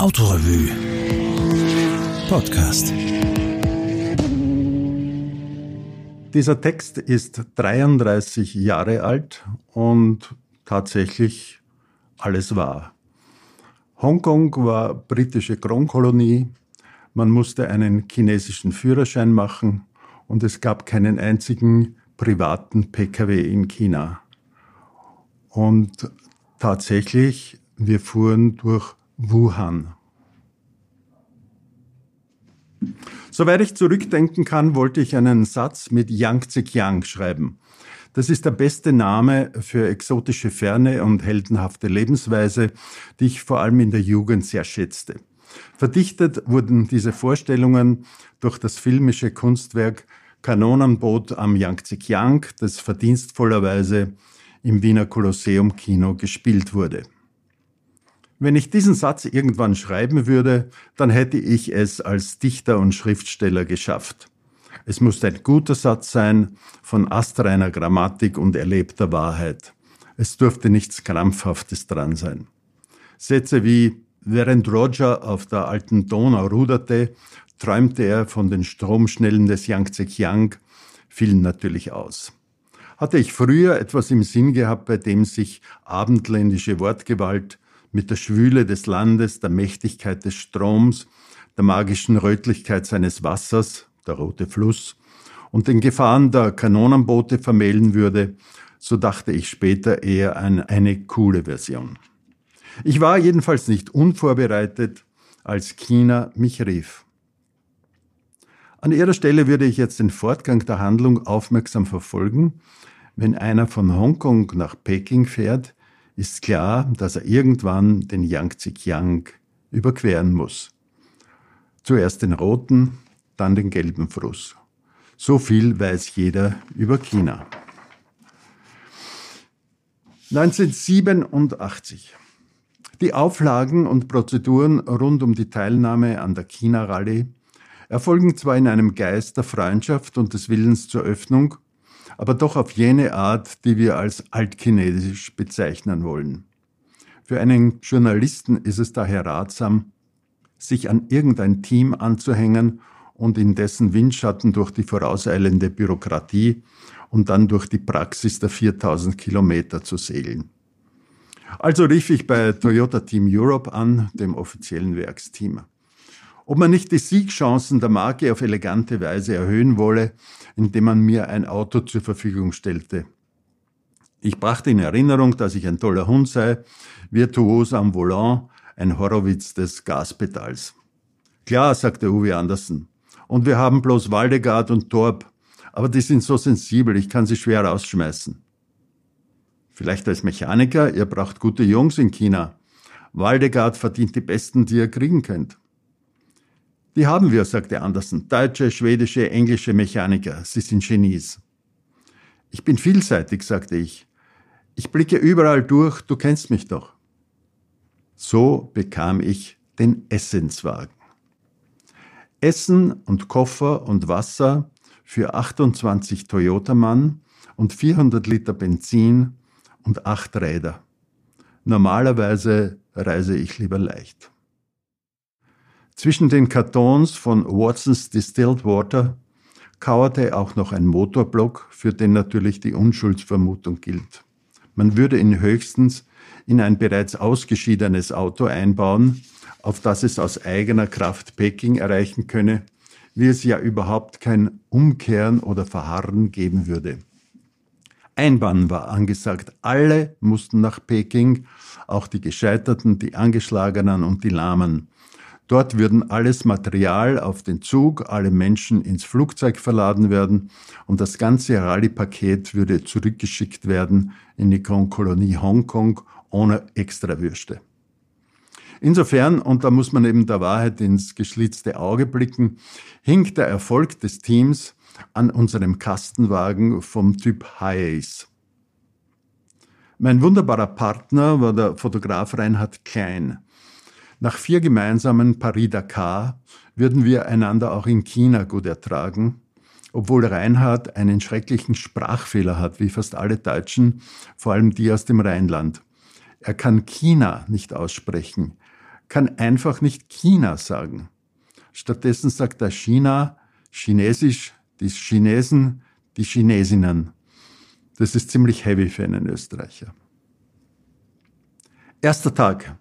Autorevue Podcast. Dieser Text ist 33 Jahre alt und tatsächlich alles wahr. Hongkong war britische Kronkolonie, man musste einen chinesischen Führerschein machen und es gab keinen einzigen privaten Pkw in China. Und tatsächlich, wir fuhren durch Wuhan. Soweit ich zurückdenken kann, wollte ich einen Satz mit Yangtze Kiang schreiben. Das ist der beste Name für exotische Ferne und heldenhafte Lebensweise, die ich vor allem in der Jugend sehr schätzte. Verdichtet wurden diese Vorstellungen durch das filmische Kunstwerk Kanonenboot am Yangtze Kiang, das verdienstvollerweise im Wiener Kolosseum Kino gespielt wurde. Wenn ich diesen Satz irgendwann schreiben würde, dann hätte ich es als Dichter und Schriftsteller geschafft. Es muss ein guter Satz sein, von astreiner Grammatik und erlebter Wahrheit. Es durfte nichts Krampfhaftes dran sein. Sätze wie Während Roger auf der alten Donau ruderte, träumte er von den Stromschnellen des Yangtze Kiang, fielen natürlich aus. Hatte ich früher etwas im Sinn gehabt, bei dem sich abendländische Wortgewalt mit der Schwüle des Landes, der Mächtigkeit des Stroms, der magischen Rötlichkeit seines Wassers, der rote Fluss, und den Gefahren der Kanonenboote vermählen würde, so dachte ich später eher an eine coole Version. Ich war jedenfalls nicht unvorbereitet, als China mich rief. An ihrer Stelle würde ich jetzt den Fortgang der Handlung aufmerksam verfolgen. Wenn einer von Hongkong nach Peking fährt, ist klar, dass er irgendwann den Yangtze-Kiang überqueren muss. Zuerst den roten, dann den gelben Fluss. So viel weiß jeder über China. 1987. Die Auflagen und Prozeduren rund um die Teilnahme an der China-Rallye erfolgen zwar in einem Geist der Freundschaft und des Willens zur Öffnung, aber doch auf jene Art, die wir als altchinesisch bezeichnen wollen. Für einen Journalisten ist es daher ratsam, sich an irgendein Team anzuhängen und in dessen Windschatten durch die vorauseilende Bürokratie und dann durch die Praxis der 4000 Kilometer zu segeln. Also rief ich bei Toyota Team Europe an, dem offiziellen Werksteam ob man nicht die Siegchancen der Marke auf elegante Weise erhöhen wolle, indem man mir ein Auto zur Verfügung stellte. Ich brachte in Erinnerung, dass ich ein toller Hund sei, virtuos am Volant, ein Horowitz des Gaspedals. Klar, sagte Uwe Andersen. Und wir haben bloß Waldegard und Torp. Aber die sind so sensibel, ich kann sie schwer rausschmeißen. Vielleicht als Mechaniker, ihr braucht gute Jungs in China. Waldegard verdient die besten, die ihr kriegen könnt. Die haben wir, sagte Andersen. Deutsche, schwedische, englische Mechaniker. Sie sind Genies. Ich bin vielseitig, sagte ich. Ich blicke überall durch, du kennst mich doch. So bekam ich den Essenswagen. Essen und Koffer und Wasser für 28 Toyota-Mann und 400 Liter Benzin und acht Räder. Normalerweise reise ich lieber leicht. Zwischen den Kartons von Watsons Distilled Water kauerte auch noch ein Motorblock, für den natürlich die Unschuldsvermutung gilt. Man würde ihn höchstens in ein bereits ausgeschiedenes Auto einbauen, auf das es aus eigener Kraft Peking erreichen könne, wie es ja überhaupt kein Umkehren oder Verharren geben würde. Einbahn war angesagt. Alle mussten nach Peking, auch die Gescheiterten, die Angeschlagenen und die Lahmen. Dort würden alles Material auf den Zug, alle Menschen ins Flugzeug verladen werden und das ganze Rallye-Paket würde zurückgeschickt werden in die Kolonie Hongkong ohne Extrawürste. Insofern, und da muss man eben der Wahrheit ins geschlitzte Auge blicken, hinkt der Erfolg des Teams an unserem Kastenwagen vom Typ High Ace. Mein wunderbarer Partner war der Fotograf Reinhard Klein. Nach vier gemeinsamen Paris-Dakar würden wir einander auch in China gut ertragen, obwohl Reinhard einen schrecklichen Sprachfehler hat, wie fast alle Deutschen, vor allem die aus dem Rheinland. Er kann China nicht aussprechen. kann einfach nicht China sagen. Stattdessen sagt er China, Chinesisch, die Chinesen, die Chinesinnen. Das ist ziemlich heavy für einen Österreicher. Erster Tag.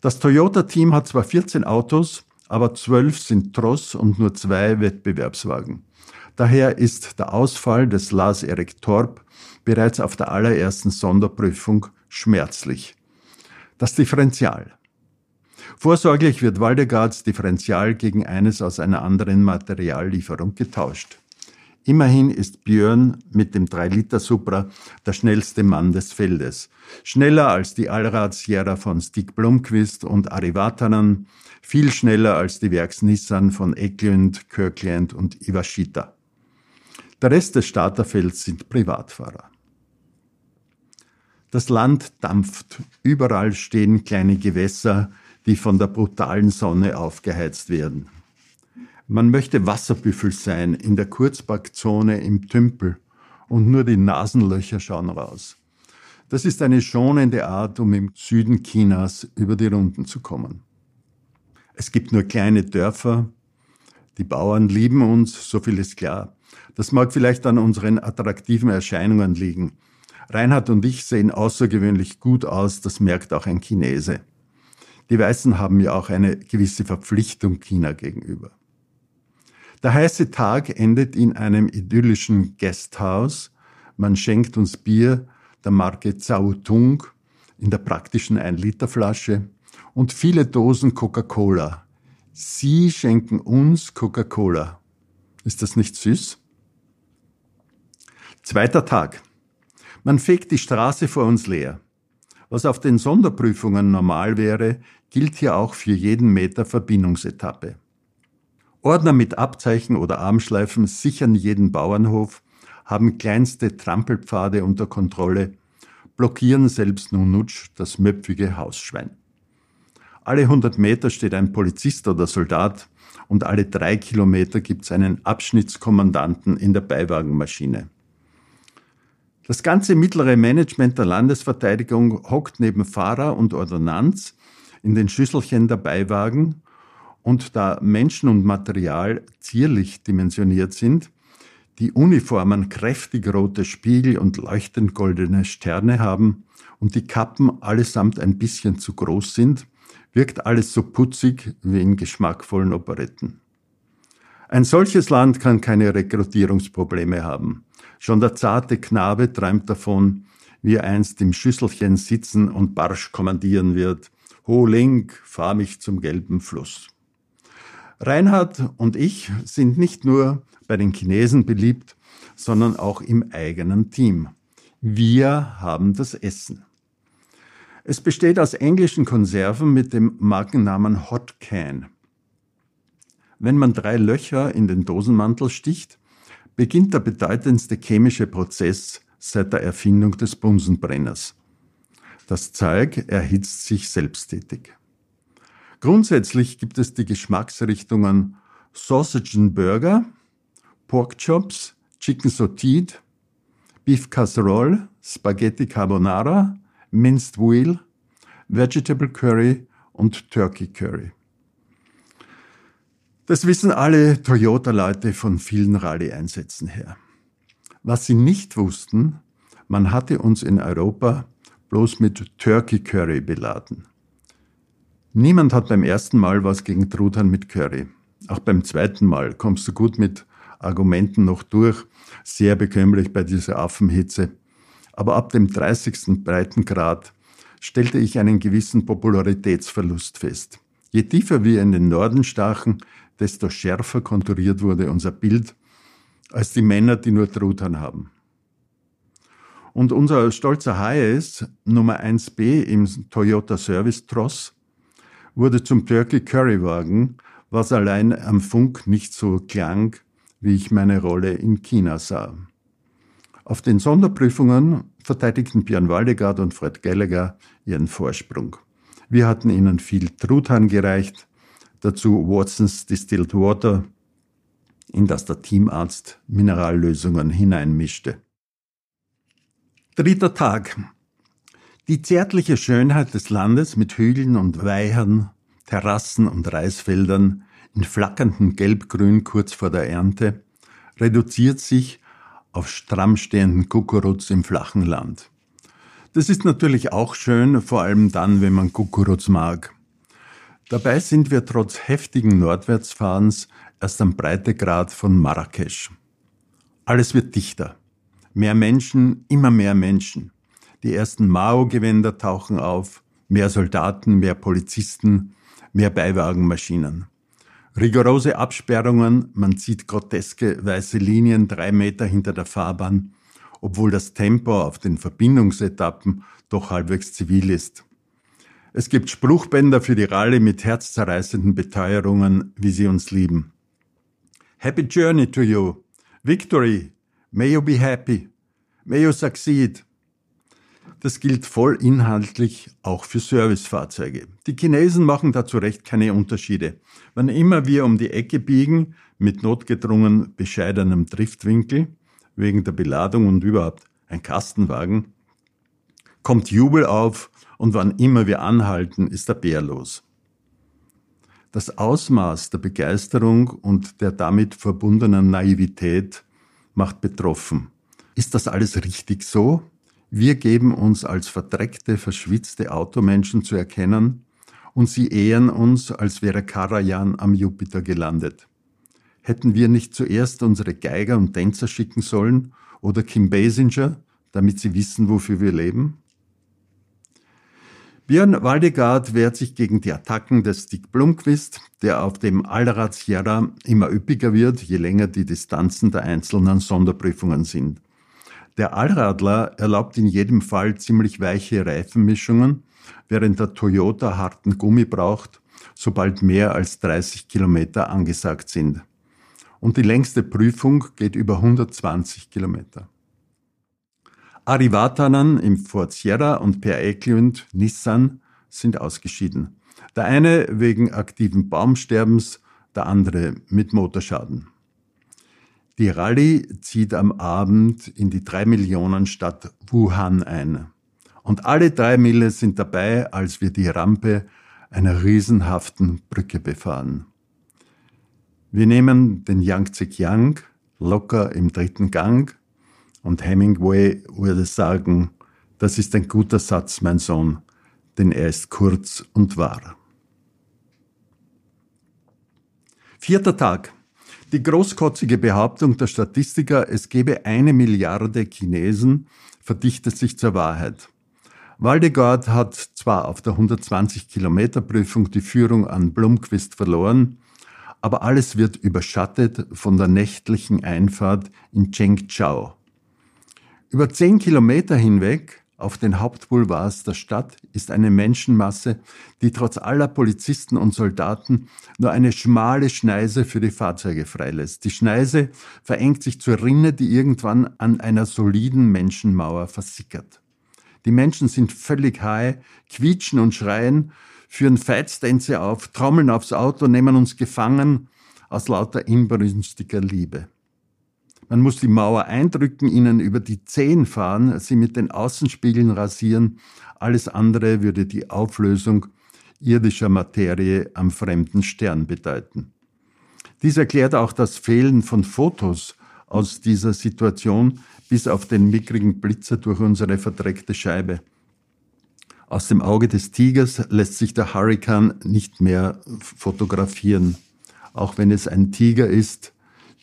Das Toyota-Team hat zwar 14 Autos, aber 12 sind Tross und nur zwei Wettbewerbswagen. Daher ist der Ausfall des Lars Erik Torp bereits auf der allerersten Sonderprüfung schmerzlich. Das Differential. Vorsorglich wird Waldegards Differential gegen eines aus einer anderen Materiallieferung getauscht. Immerhin ist Björn mit dem 3-Liter Supra der schnellste Mann des Feldes. Schneller als die Allrad-Sierra von Stig Blomqvist und Ari Vatanen, viel schneller als die Werks-Nissan von Eklund, Kirkland und Iwashita. Der Rest des Starterfelds sind Privatfahrer. Das Land dampft. Überall stehen kleine Gewässer, die von der brutalen Sonne aufgeheizt werden. Man möchte Wasserbüffel sein in der Kurzbackzone im Tümpel und nur die Nasenlöcher schauen raus. Das ist eine schonende Art, um im Süden Chinas über die Runden zu kommen. Es gibt nur kleine Dörfer. Die Bauern lieben uns, so viel ist klar. Das mag vielleicht an unseren attraktiven Erscheinungen liegen. Reinhard und ich sehen außergewöhnlich gut aus, das merkt auch ein Chinese. Die Weißen haben ja auch eine gewisse Verpflichtung China gegenüber. Der heiße Tag endet in einem idyllischen Guesthouse. Man schenkt uns Bier der Marke Zhao Tung in der praktischen 1-Liter-Flasche und viele Dosen Coca-Cola. Sie schenken uns Coca-Cola. Ist das nicht süß? Zweiter Tag. Man fegt die Straße vor uns leer. Was auf den Sonderprüfungen normal wäre, gilt hier auch für jeden Meter Verbindungsetappe. Ordner mit Abzeichen oder Armschleifen sichern jeden Bauernhof, haben kleinste Trampelpfade unter Kontrolle, blockieren selbst Nunutsch, das möpfige Hausschwein. Alle 100 Meter steht ein Polizist oder Soldat und alle drei Kilometer gibt es einen Abschnittskommandanten in der Beiwagenmaschine. Das ganze mittlere Management der Landesverteidigung hockt neben Fahrer und Ordonnanz in den Schüsselchen der Beiwagen und da Menschen und Material zierlich dimensioniert sind, die Uniformen kräftig rote Spiegel und leuchtend goldene Sterne haben und die Kappen allesamt ein bisschen zu groß sind, wirkt alles so putzig wie in geschmackvollen Operetten. Ein solches Land kann keine Rekrutierungsprobleme haben. Schon der zarte Knabe träumt davon, wie er einst im Schüsselchen sitzen und barsch kommandieren wird. Ho Link, fahr mich zum gelben Fluss. Reinhard und ich sind nicht nur bei den Chinesen beliebt, sondern auch im eigenen Team. Wir haben das Essen. Es besteht aus englischen Konserven mit dem Markennamen Hot Can. Wenn man drei Löcher in den Dosenmantel sticht, beginnt der bedeutendste chemische Prozess seit der Erfindung des Bunsenbrenners. Das Zeug erhitzt sich selbsttätig. Grundsätzlich gibt es die Geschmacksrichtungen Sausage and Burger, Pork Chops, Chicken Sauteed, Beef Casserole, Spaghetti Carbonara, Minced Wheel, Vegetable Curry und Turkey Curry. Das wissen alle Toyota-Leute von vielen Rallye-Einsätzen her. Was sie nicht wussten, man hatte uns in Europa bloß mit Turkey Curry beladen. Niemand hat beim ersten Mal was gegen Truthahn mit Curry. Auch beim zweiten Mal kommst du gut mit Argumenten noch durch, sehr bekömmlich bei dieser Affenhitze. Aber ab dem 30. Breitengrad stellte ich einen gewissen Popularitätsverlust fest. Je tiefer wir in den Norden stachen, desto schärfer konturiert wurde unser Bild als die Männer, die nur Truthahn haben. Und unser stolzer HS Nummer 1b im Toyota Service Tross wurde zum Turkey Currywagen, was allein am Funk nicht so klang, wie ich meine Rolle in China sah. Auf den Sonderprüfungen verteidigten Björn Waldegard und Fred Gallagher ihren Vorsprung. Wir hatten ihnen viel Truthahn gereicht, dazu Watsons Distilled Water, in das der Teamarzt Minerallösungen hineinmischte. Dritter Tag. Die zärtliche Schönheit des Landes mit Hügeln und Weihern, Terrassen und Reisfeldern in flackerndem Gelbgrün kurz vor der Ernte reduziert sich auf stramm stehenden Kukuruz im flachen Land. Das ist natürlich auch schön, vor allem dann, wenn man Kukuruz mag. Dabei sind wir trotz heftigen Nordwärtsfahrens erst am Breitegrad von Marrakesch. Alles wird dichter. Mehr Menschen, immer mehr Menschen. Die ersten Mao-Gewänder tauchen auf, mehr Soldaten, mehr Polizisten, mehr Beiwagenmaschinen. Rigorose Absperrungen, man sieht groteske weiße Linien drei Meter hinter der Fahrbahn, obwohl das Tempo auf den Verbindungsetappen doch halbwegs zivil ist. Es gibt Spruchbänder für die Rallye mit herzzerreißenden Beteuerungen, wie sie uns lieben. Happy Journey to you. Victory. May you be happy. May you succeed. Das gilt voll inhaltlich auch für Servicefahrzeuge. Die Chinesen machen da zu Recht keine Unterschiede. Wann immer wir um die Ecke biegen, mit notgedrungen bescheidenem Driftwinkel, wegen der Beladung und überhaupt ein Kastenwagen, kommt Jubel auf und wann immer wir anhalten, ist der Bär los. Das Ausmaß der Begeisterung und der damit verbundenen Naivität macht betroffen. Ist das alles richtig so? Wir geben uns als verdreckte, verschwitzte Automenschen zu erkennen und sie ehren uns, als wäre Karajan am Jupiter gelandet. Hätten wir nicht zuerst unsere Geiger und Tänzer schicken sollen oder Kim Basinger, damit sie wissen, wofür wir leben? Björn Waldegard wehrt sich gegen die Attacken des Stick Blomqvist, der auf dem Allrad Sierra immer üppiger wird, je länger die Distanzen der einzelnen Sonderprüfungen sind. Der Allradler erlaubt in jedem Fall ziemlich weiche Reifenmischungen, während der Toyota harten Gummi braucht, sobald mehr als 30 Kilometer angesagt sind. Und die längste Prüfung geht über 120 Kilometer. Ari Vatanen im Ford Sierra und Per Eklund Nissan sind ausgeschieden. Der eine wegen aktiven Baumsterbens, der andere mit Motorschaden. Die Rallye zieht am Abend in die drei Millionen Stadt Wuhan ein. Und alle drei Mille sind dabei, als wir die Rampe einer riesenhaften Brücke befahren. Wir nehmen den Yangtze-Kiang locker im dritten Gang und Hemingway würde sagen, das ist ein guter Satz, mein Sohn, denn er ist kurz und wahr. Vierter Tag. Die großkotzige Behauptung der Statistiker, es gebe eine Milliarde Chinesen, verdichtet sich zur Wahrheit. Waldegard hat zwar auf der 120 Kilometer Prüfung die Führung an Blumquist verloren, aber alles wird überschattet von der nächtlichen Einfahrt in Chengchao. Über zehn Kilometer hinweg auf den Hauptboulevards der Stadt ist eine Menschenmasse, die trotz aller Polizisten und Soldaten nur eine schmale Schneise für die Fahrzeuge freilässt. Die Schneise verengt sich zur Rinne, die irgendwann an einer soliden Menschenmauer versickert. Die Menschen sind völlig high, quietschen und schreien, führen Feitstänze auf, trommeln aufs Auto, nehmen uns gefangen aus lauter inbrünstiger Liebe. Man muss die Mauer eindrücken, ihnen über die Zehen fahren, sie mit den Außenspiegeln rasieren. Alles andere würde die Auflösung irdischer Materie am fremden Stern bedeuten. Dies erklärt auch das Fehlen von Fotos aus dieser Situation bis auf den mickrigen Blitzer durch unsere verdreckte Scheibe. Aus dem Auge des Tigers lässt sich der Hurrikan nicht mehr fotografieren. Auch wenn es ein Tiger ist,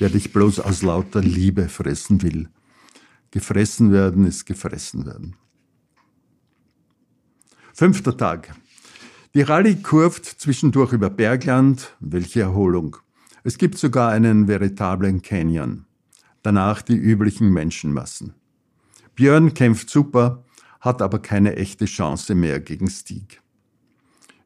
der dich bloß aus lauter Liebe fressen will. Gefressen werden ist gefressen werden. Fünfter Tag. Die Rallye kurvt zwischendurch über Bergland. Welche Erholung. Es gibt sogar einen veritablen Canyon. Danach die üblichen Menschenmassen. Björn kämpft super, hat aber keine echte Chance mehr gegen Stieg.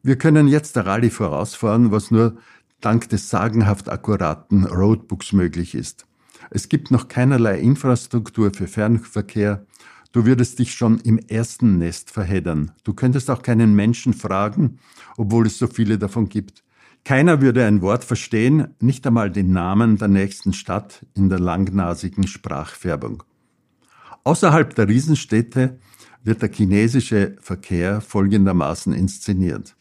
Wir können jetzt der Rallye vorausfahren, was nur dank des sagenhaft akkuraten Roadbooks möglich ist. Es gibt noch keinerlei Infrastruktur für Fernverkehr. Du würdest dich schon im ersten Nest verheddern. Du könntest auch keinen Menschen fragen, obwohl es so viele davon gibt. Keiner würde ein Wort verstehen, nicht einmal den Namen der nächsten Stadt in der langnasigen Sprachfärbung. Außerhalb der Riesenstädte wird der chinesische Verkehr folgendermaßen inszeniert.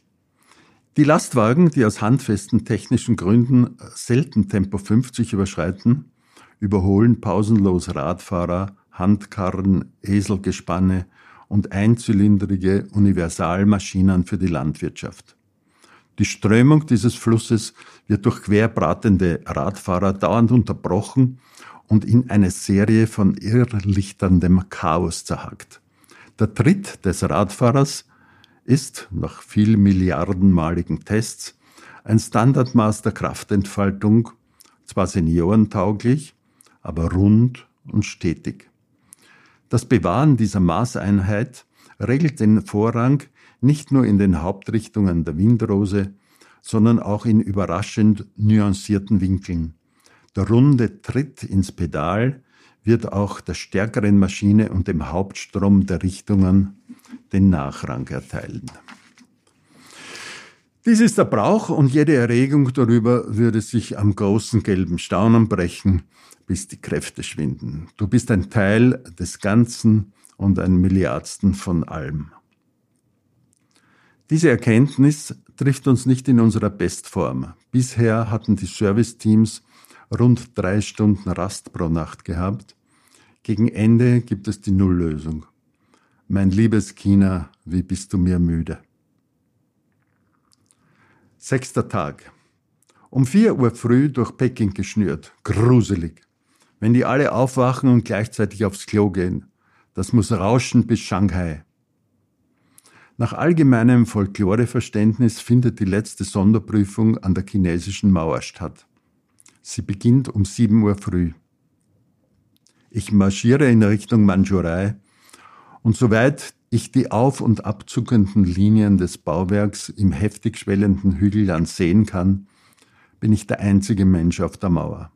Die Lastwagen, die aus handfesten technischen Gründen selten Tempo 50 überschreiten, überholen pausenlos Radfahrer, Handkarren, Eselgespanne und einzylindrige Universalmaschinen für die Landwirtschaft. Die Strömung dieses Flusses wird durch querbratende Radfahrer dauernd unterbrochen und in eine Serie von irrlichterndem Chaos zerhackt. Der Tritt des Radfahrers ist, nach viel milliardenmaligen Tests, ein Standardmaß der Kraftentfaltung, zwar seniorentauglich, aber rund und stetig. Das Bewahren dieser Maßeinheit regelt den Vorrang nicht nur in den Hauptrichtungen der Windrose, sondern auch in überraschend nuancierten Winkeln. Der runde Tritt ins Pedal wird auch der stärkeren Maschine und dem Hauptstrom der Richtungen den Nachrang erteilen. Dies ist der Brauch und jede Erregung darüber würde sich am großen gelben Staunen brechen, bis die Kräfte schwinden. Du bist ein Teil des Ganzen und ein Milliardsten von allem. Diese Erkenntnis trifft uns nicht in unserer Bestform. Bisher hatten die Serviceteams rund drei Stunden Rast pro Nacht gehabt. Gegen Ende gibt es die Nulllösung. Mein liebes China, wie bist du mir müde? Sechster Tag. Um vier Uhr früh durch Peking geschnürt. Gruselig. Wenn die alle aufwachen und gleichzeitig aufs Klo gehen. Das muss rauschen bis Shanghai. Nach allgemeinem Folkloreverständnis findet die letzte Sonderprüfung an der chinesischen Mauer statt. Sie beginnt um 7 Uhr früh. Ich marschiere in Richtung Mandschurei und soweit ich die auf- und abzuckenden Linien des Bauwerks im heftig schwellenden Hügelland sehen kann, bin ich der einzige Mensch auf der Mauer.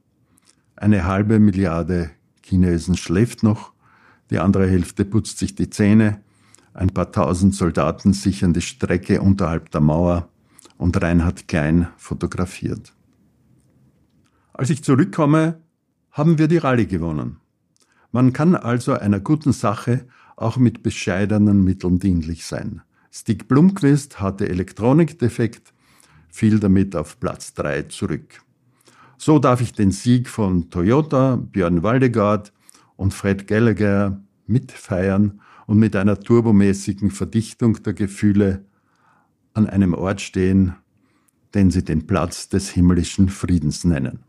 Eine halbe Milliarde Chinesen schläft noch, die andere Hälfte putzt sich die Zähne, ein paar tausend Soldaten sichern die Strecke unterhalb der Mauer und Reinhard Klein fotografiert. Als ich zurückkomme, haben wir die Rallye gewonnen. Man kann also einer guten Sache auch mit bescheidenen Mitteln dienlich sein. Stig Blumquist hatte Elektronikdefekt, fiel damit auf Platz 3 zurück. So darf ich den Sieg von Toyota, Björn Waldegard und Fred Gallagher mitfeiern und mit einer turbomäßigen Verdichtung der Gefühle an einem Ort stehen, den sie den Platz des himmlischen Friedens nennen.